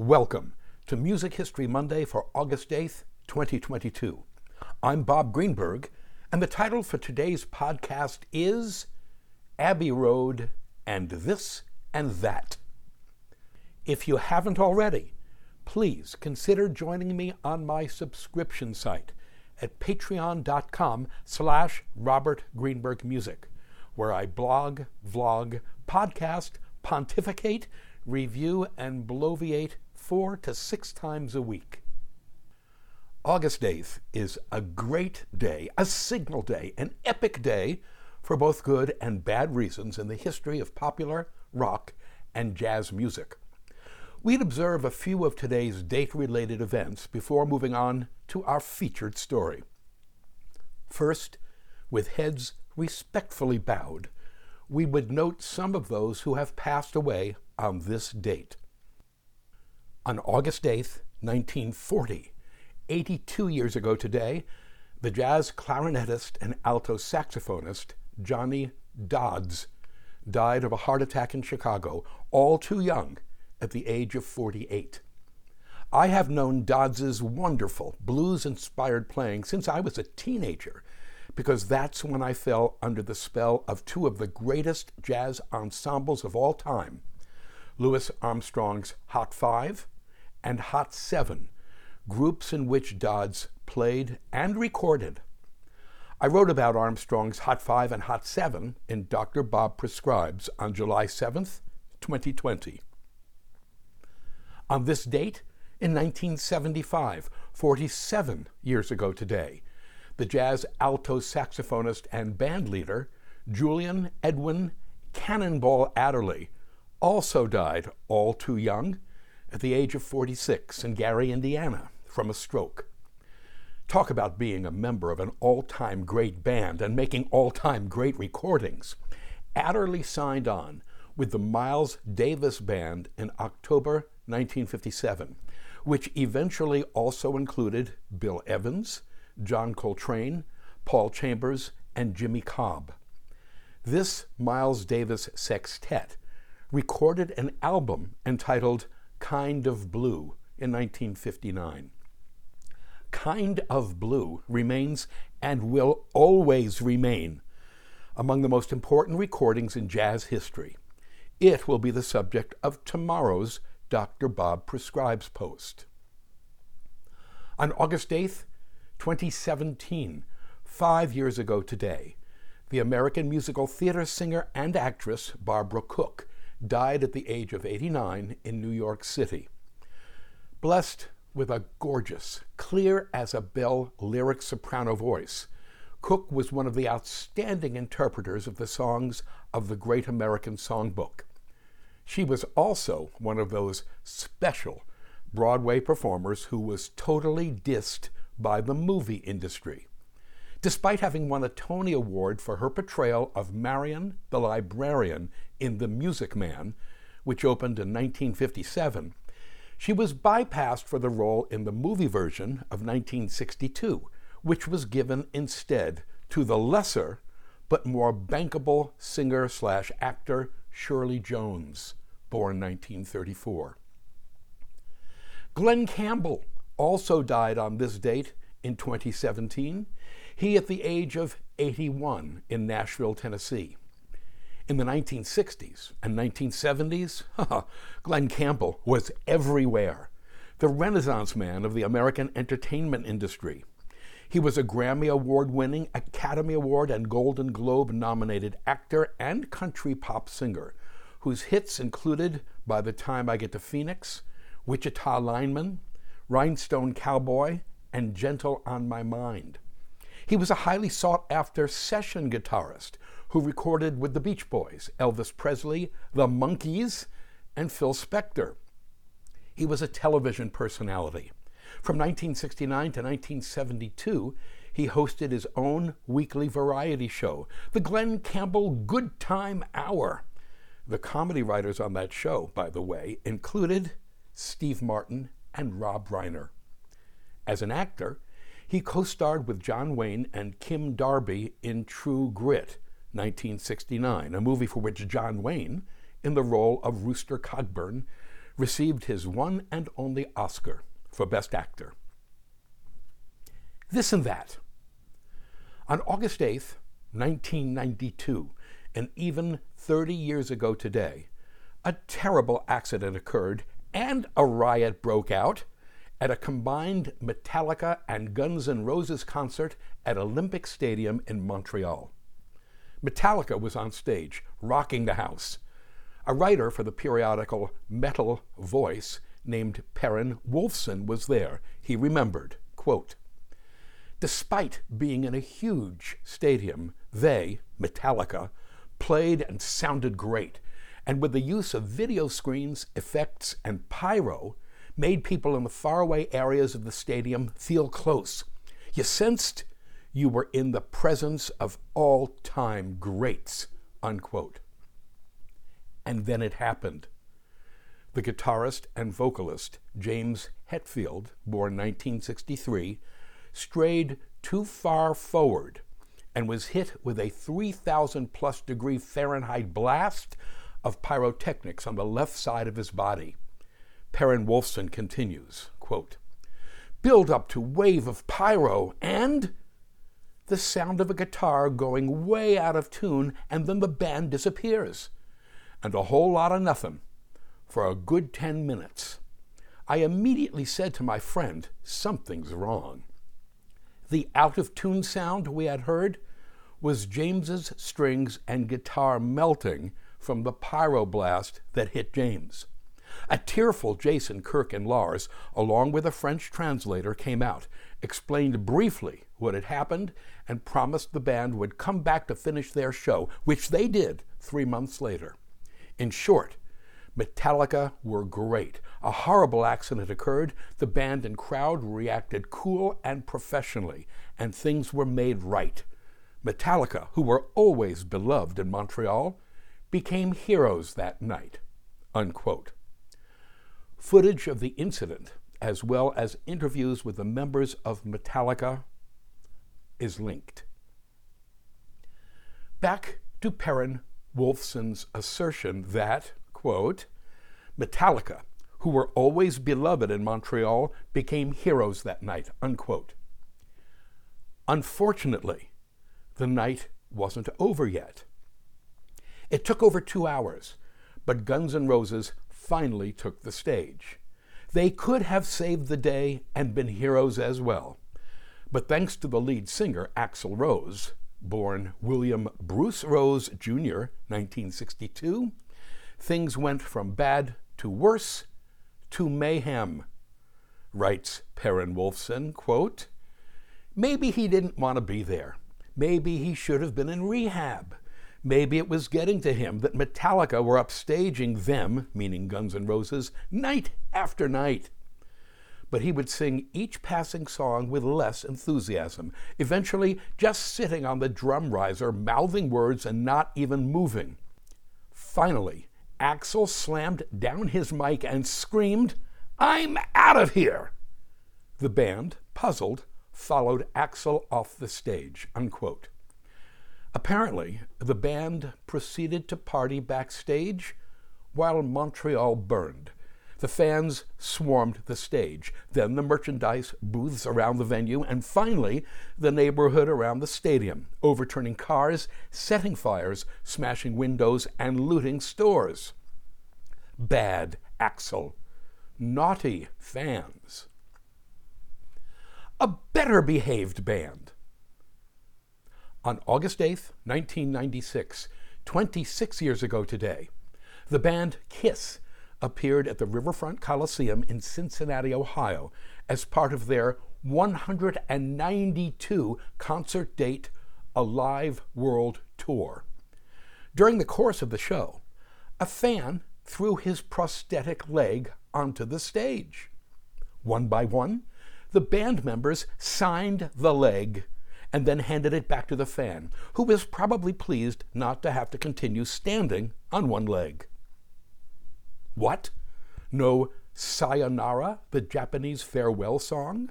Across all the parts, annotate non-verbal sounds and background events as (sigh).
Welcome to Music History Monday for August 8th, 2022. I'm Bob Greenberg, and the title for today's podcast is Abbey Road and This and That. If you haven't already, please consider joining me on my subscription site at patreon.com slash Robert Greenberg Music, where I blog, vlog, podcast, pontificate, review, and bloviate four to six times a week. August 8th is a great day, a signal day, an epic day for both good and bad reasons in the history of popular rock and jazz music. We'd observe a few of today's date related events before moving on to our featured story. First, with heads respectfully bowed, we would note some of those who have passed away on this date. On August 8, 1940, 82 years ago today, the jazz clarinetist and alto saxophonist Johnny Dodds died of a heart attack in Chicago, all too young, at the age of 48. I have known Dodds's wonderful blues inspired playing since I was a teenager, because that's when I fell under the spell of two of the greatest jazz ensembles of all time Louis Armstrong's Hot Five and Hot Seven, groups in which Dodds played and recorded. I wrote about Armstrong's Hot Five and Hot Seven in Dr. Bob Prescribes on July 7th, 2020. On this date, in 1975, 47 years ago today, the jazz alto saxophonist and band leader, Julian Edwin Cannonball Adderley, also died all too young at the age of 46 in Gary, Indiana, from a stroke. Talk about being a member of an all time great band and making all time great recordings. Adderley signed on with the Miles Davis Band in October 1957, which eventually also included Bill Evans, John Coltrane, Paul Chambers, and Jimmy Cobb. This Miles Davis sextet recorded an album entitled Kind of Blue in 1959. Kind of Blue remains and will always remain among the most important recordings in jazz history. It will be the subject of tomorrow's Dr. Bob Prescribes post. On August 8th, 2017, five years ago today, the American musical theater singer and actress Barbara Cook died at the age of 89 in New York City. Blessed with a gorgeous, clear as a bell lyric soprano voice, Cook was one of the outstanding interpreters of the songs of the Great American Songbook. She was also one of those special Broadway performers who was totally dissed by the movie industry. Despite having won a Tony Award for her portrayal of Marion the librarian in The Music Man, which opened in 1957, she was bypassed for the role in the movie version of 1962, which was given instead to the lesser but more bankable singer slash actor Shirley Jones, born 1934. Glen Campbell also died on this date in 2017, he at the age of 81 in Nashville, Tennessee. In the 1960s and 1970s, (laughs) Glen Campbell was everywhere, the renaissance man of the American entertainment industry. He was a Grammy Award winning, Academy Award, and Golden Globe nominated actor and country pop singer, whose hits included By the Time I Get to Phoenix, Wichita Lineman, Rhinestone Cowboy, and Gentle on My Mind. He was a highly sought after session guitarist who recorded with the Beach Boys, Elvis Presley, the Monkees, and Phil Spector. He was a television personality. From 1969 to 1972, he hosted his own weekly variety show, The Glen Campbell Good Time Hour. The comedy writers on that show, by the way, included Steve Martin and Rob Reiner. As an actor, he co starred with John Wayne and Kim Darby in True Grit, 1969, a movie for which John Wayne, in the role of Rooster Cogburn, received his one and only Oscar for Best Actor. This and that. On August 8th, 1992, and even 30 years ago today, a terrible accident occurred and a riot broke out at a combined Metallica and Guns N' Roses concert at Olympic Stadium in Montreal. Metallica was on stage, rocking the house. A writer for the periodical Metal Voice named Perrin Wolfson was there. He remembered, quote, Despite being in a huge stadium, they, Metallica, played and sounded great, and with the use of video screens, effects, and pyro, made people in the faraway areas of the stadium feel close. You sensed you were in the presence of all time greats. Unquote. And then it happened. The guitarist and vocalist James Hetfield, born 1963, strayed too far forward and was hit with a 3,000 plus degree Fahrenheit blast of pyrotechnics on the left side of his body. Perrin Wolfson continues, quote, Build up to wave of pyro and the sound of a guitar going way out of tune, and then the band disappears. And a whole lot of nothing for a good 10 minutes. I immediately said to my friend, Something's wrong. The out of tune sound we had heard was James's strings and guitar melting from the pyroblast that hit James. A tearful Jason, Kirk, and Lars, along with a French translator, came out, explained briefly what had happened, and promised the band would come back to finish their show, which they did three months later. In short, Metallica were great. A horrible accident occurred. The band and crowd reacted cool and professionally, and things were made right. Metallica, who were always beloved in Montreal, became heroes that night. Unquote. Footage of the incident, as well as interviews with the members of Metallica, is linked. Back to Perrin Wolfson's assertion that, quote, Metallica, who were always beloved in Montreal, became heroes that night, unquote. Unfortunately, the night wasn't over yet. It took over two hours, but Guns N' Roses finally took the stage. They could have saved the day and been heroes as well. But thanks to the lead singer, Axl Rose, born William Bruce Rose Jr., 1962, things went from bad to worse to mayhem. Writes Perrin Wolfson, quote, Maybe he didn't want to be there. Maybe he should have been in rehab. Maybe it was getting to him that Metallica were upstaging them, meaning Guns N' Roses, night after night. But he would sing each passing song with less enthusiasm, eventually just sitting on the drum riser, mouthing words and not even moving. Finally, Axl slammed down his mic and screamed, I'm out of here! The band, puzzled, followed Axl off the stage. Unquote. Apparently, the band proceeded to party backstage while Montreal burned. The fans swarmed the stage, then the merchandise booths around the venue, and finally the neighborhood around the stadium, overturning cars, setting fires, smashing windows, and looting stores. Bad Axl. Naughty fans. A better behaved band on August 8, 1996, 26 years ago today, the band Kiss appeared at the Riverfront Coliseum in Cincinnati, Ohio, as part of their 192 concert date Alive World Tour. During the course of the show, a fan threw his prosthetic leg onto the stage. One by one, the band members signed the leg and then handed it back to the fan, who was probably pleased not to have to continue standing on one leg. What? No Sayonara, the Japanese farewell song?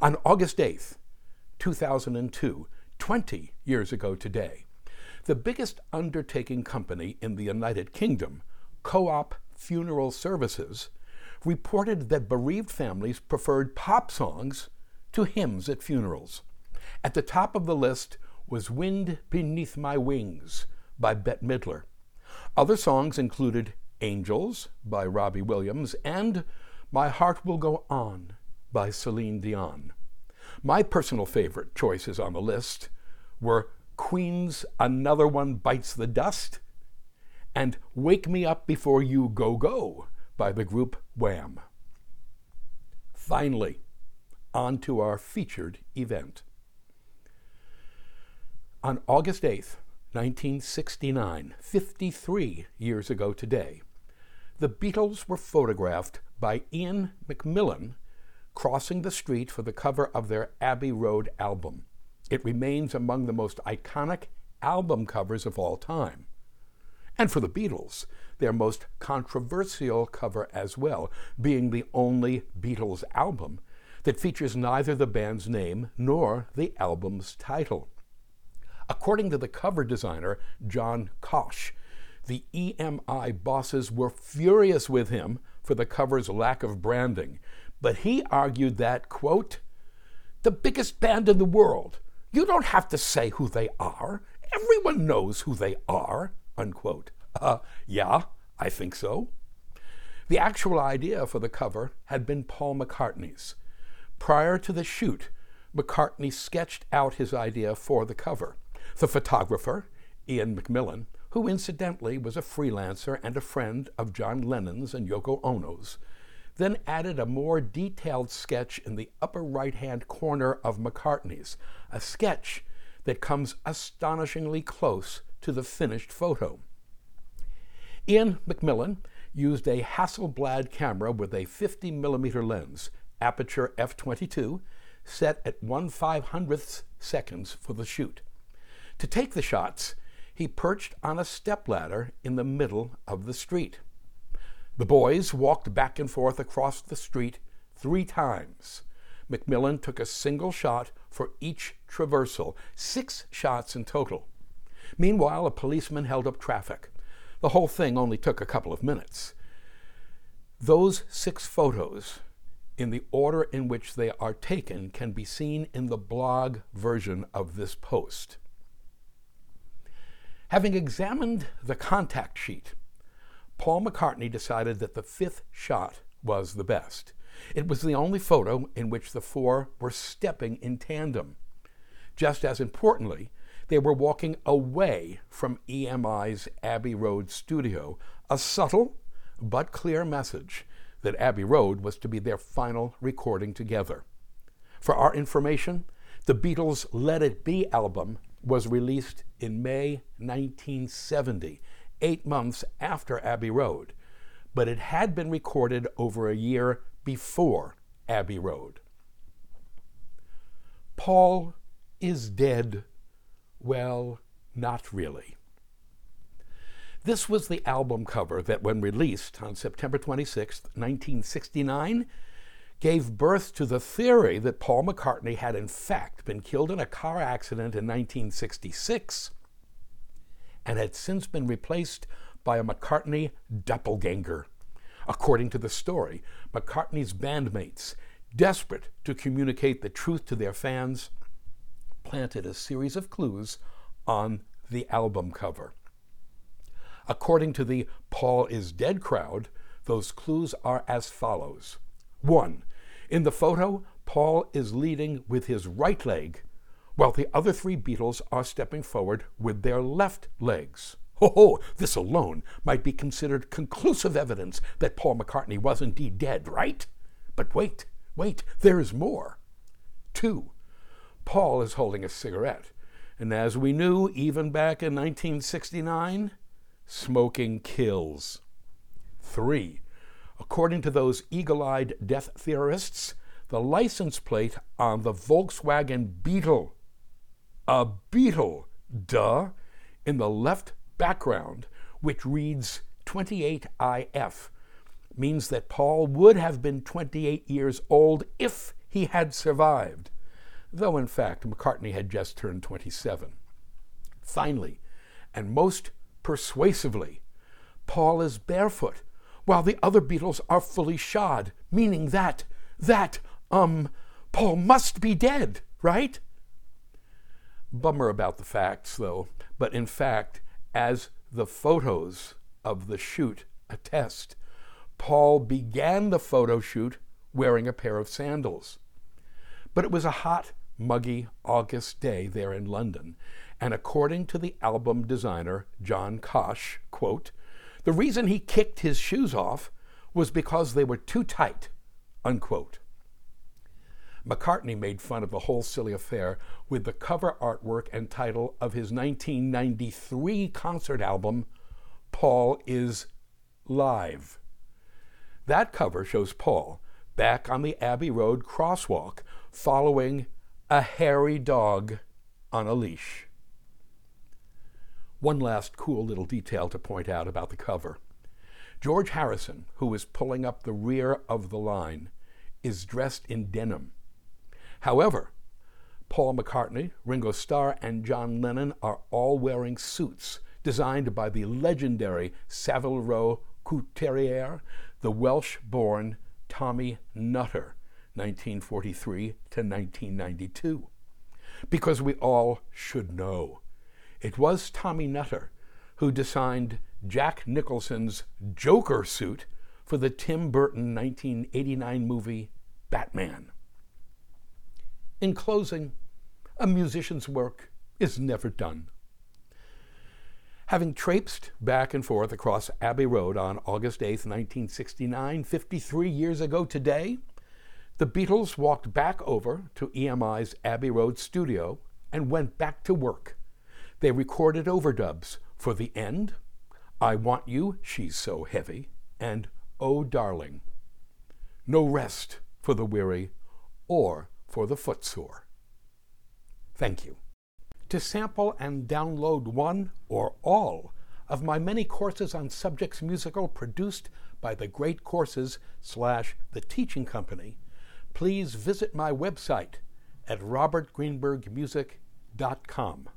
On August 8th, 2002, 20 years ago today, the biggest undertaking company in the United Kingdom, Co op Funeral Services reported that bereaved families preferred pop songs to hymns at funerals. At the top of the list was Wind Beneath My Wings by Bette Midler. Other songs included Angels by Robbie Williams and My Heart Will Go On by Celine Dion. My personal favorite choices on the list were Queen's Another One Bites the Dust and Wake Me Up Before You Go Go by the group Wham. Finally, on to our featured event. On August 8th, 1969, 53 years ago today, the Beatles were photographed by Iain Macmillan crossing the street for the cover of their Abbey Road album. It remains among the most iconic album covers of all time. And for the Beatles, their most controversial cover as well, being the only Beatles album that features neither the band's name nor the album's title. According to the cover designer, John Kosh, the EMI bosses were furious with him for the cover's lack of branding, but he argued that, quote, the biggest band in the world, you don't have to say who they are. Everyone knows who they are, unquote. Uh, yeah, I think so. The actual idea for the cover had been Paul McCartney's. Prior to the shoot, McCartney sketched out his idea for the cover. The photographer, Iain Macmillan, who incidentally was a freelancer and a friend of John Lennon's and Yoko Ono's, then added a more detailed sketch in the upper right hand corner of McCartney's, a sketch that comes astonishingly close to the finished photo. Ian McMillan used a Hasselblad camera with a 50 millimeter lens, aperture f22, set at 1 500th seconds for the shoot. To take the shots, he perched on a stepladder in the middle of the street. The boys walked back and forth across the street three times. Macmillan took a single shot for each traversal, six shots in total. Meanwhile, a policeman held up traffic. The whole thing only took a couple of minutes. Those six photos, in the order in which they are taken, can be seen in the blog version of this post. Having examined the contact sheet, Paul McCartney decided that the fifth shot was the best. It was the only photo in which the four were stepping in tandem. Just as importantly, they were walking away from EMI's Abbey Road studio, a subtle but clear message that Abbey Road was to be their final recording together. For our information, the Beatles' Let It Be album was released in May 1970 eight months after Abbey Road, but it had been recorded over a year before Abbey Road. Paul is dead. Well, not really. This was the album cover that, when released on September 26, 1969, gave birth to the theory that Paul McCartney had in fact been killed in a car accident in 1966 and had since been replaced by a McCartney doppelganger. According to the story, McCartney's bandmates, desperate to communicate the truth to their fans, planted a series of clues on the album cover. According to the Paul is Dead crowd, those clues are as follows. One, in the photo, Paul is leading with his right leg while the other three Beatles are stepping forward with their left legs. Oh, this alone might be considered conclusive evidence that Paul McCartney was indeed dead, right? But wait, wait, there is more. Two, Paul is holding a cigarette, and as we knew even back in 1969, smoking kills. Three, according to those eagle eyed death theorists, the license plate on the Volkswagen Beetle a beetle, duh, in the left background, which reads 28IF, means that Paul would have been 28 years old if he had survived, though in fact McCartney had just turned 27. Finally, and most persuasively, Paul is barefoot, while the other Beatles are fully shod, meaning that, that, um, Paul must be dead, right? Bummer about the facts, though, but in fact, as the photos of the shoot attest, Paul began the photo shoot wearing a pair of sandals. But it was a hot, muggy August day there in London, and according to the album designer John Kosh, quote, the reason he kicked his shoes off was because they were too tight, unquote. McCartney made fun of the whole silly affair with the cover artwork and title of his 1993 concert album, Paul is Live. That cover shows Paul back on the Abbey Road crosswalk following a hairy dog on a leash. One last cool little detail to point out about the cover. George Harrison, who is pulling up the rear of the line, is dressed in denim. However, Paul McCartney, Ringo Starr, and John Lennon are all wearing suits designed by the legendary Savile Row couturier, the Welsh born Tommy Nutter, 1943 to 1992. Because we all should know. It was Tommy Nutter who designed Jack Nicholson's Joker suit for the Tim Burton 1989 movie Batman. In closing, a musician's work is never done. Having traipsed back and forth across Abbey Road on August 8, 1969, 53 years ago today, the Beatles walked back over to EMI's Abbey Road studio and went back to work. They recorded overdubs for The End, I Want You, She's So Heavy, and Oh Darling. No rest for the weary or for the footsore. Thank you. To sample and download one or all of my many courses on subjects musical produced by the Great Courses slash The Teaching Company, please visit my website at robertgreenbergmusic.com.